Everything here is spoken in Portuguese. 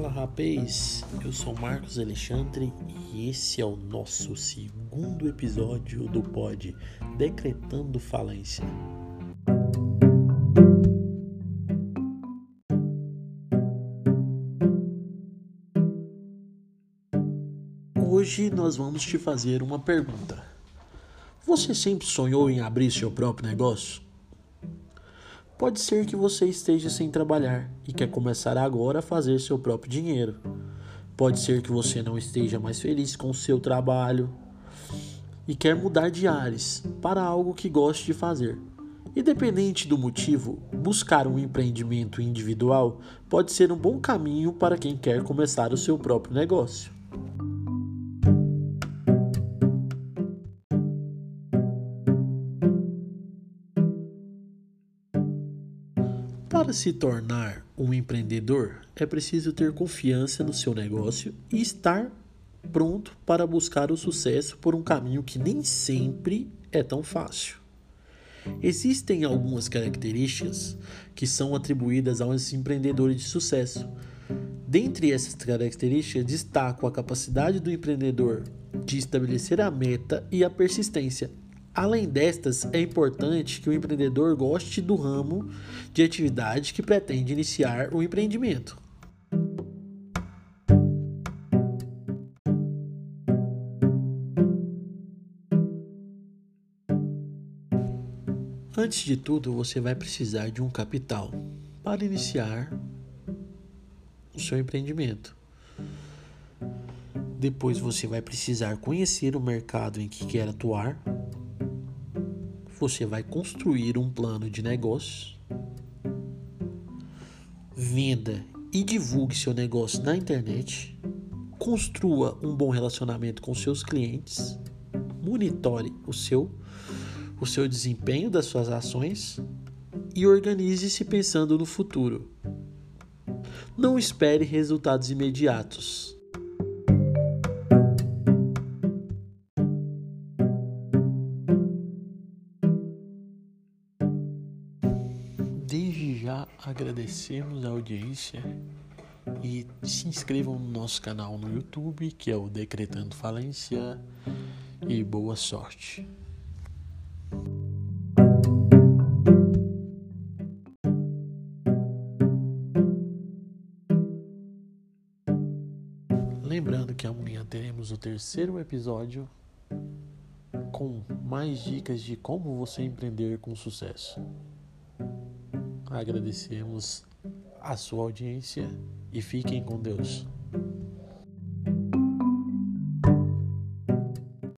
rapaz! Eu sou Marcos Alexandre e esse é o nosso segundo episódio do pod Decretando Falência. Hoje nós vamos te fazer uma pergunta. Você sempre sonhou em abrir seu próprio negócio? Pode ser que você esteja sem trabalhar e quer começar agora a fazer seu próprio dinheiro. Pode ser que você não esteja mais feliz com o seu trabalho e quer mudar de ares para algo que goste de fazer. Independente do motivo, buscar um empreendimento individual pode ser um bom caminho para quem quer começar o seu próprio negócio. Para se tornar um empreendedor, é preciso ter confiança no seu negócio e estar pronto para buscar o sucesso por um caminho que nem sempre é tão fácil. Existem algumas características que são atribuídas aos empreendedores de sucesso. Dentre essas características, destaco a capacidade do empreendedor de estabelecer a meta e a persistência Além destas, é importante que o empreendedor goste do ramo de atividade que pretende iniciar o empreendimento. Antes de tudo, você vai precisar de um capital para iniciar o seu empreendimento. Depois você vai precisar conhecer o mercado em que quer atuar você vai construir um plano de negócio, venda e divulgue seu negócio na internet, construa um bom relacionamento com seus clientes, monitore o seu o seu desempenho das suas ações e organize-se pensando no futuro. Não espere resultados imediatos. Desde já agradecemos a audiência e se inscrevam no nosso canal no YouTube, que é o Decretando Falência, e boa sorte. Lembrando que amanhã teremos o terceiro episódio com mais dicas de como você empreender com sucesso. Agradecemos a sua audiência e fiquem com Deus.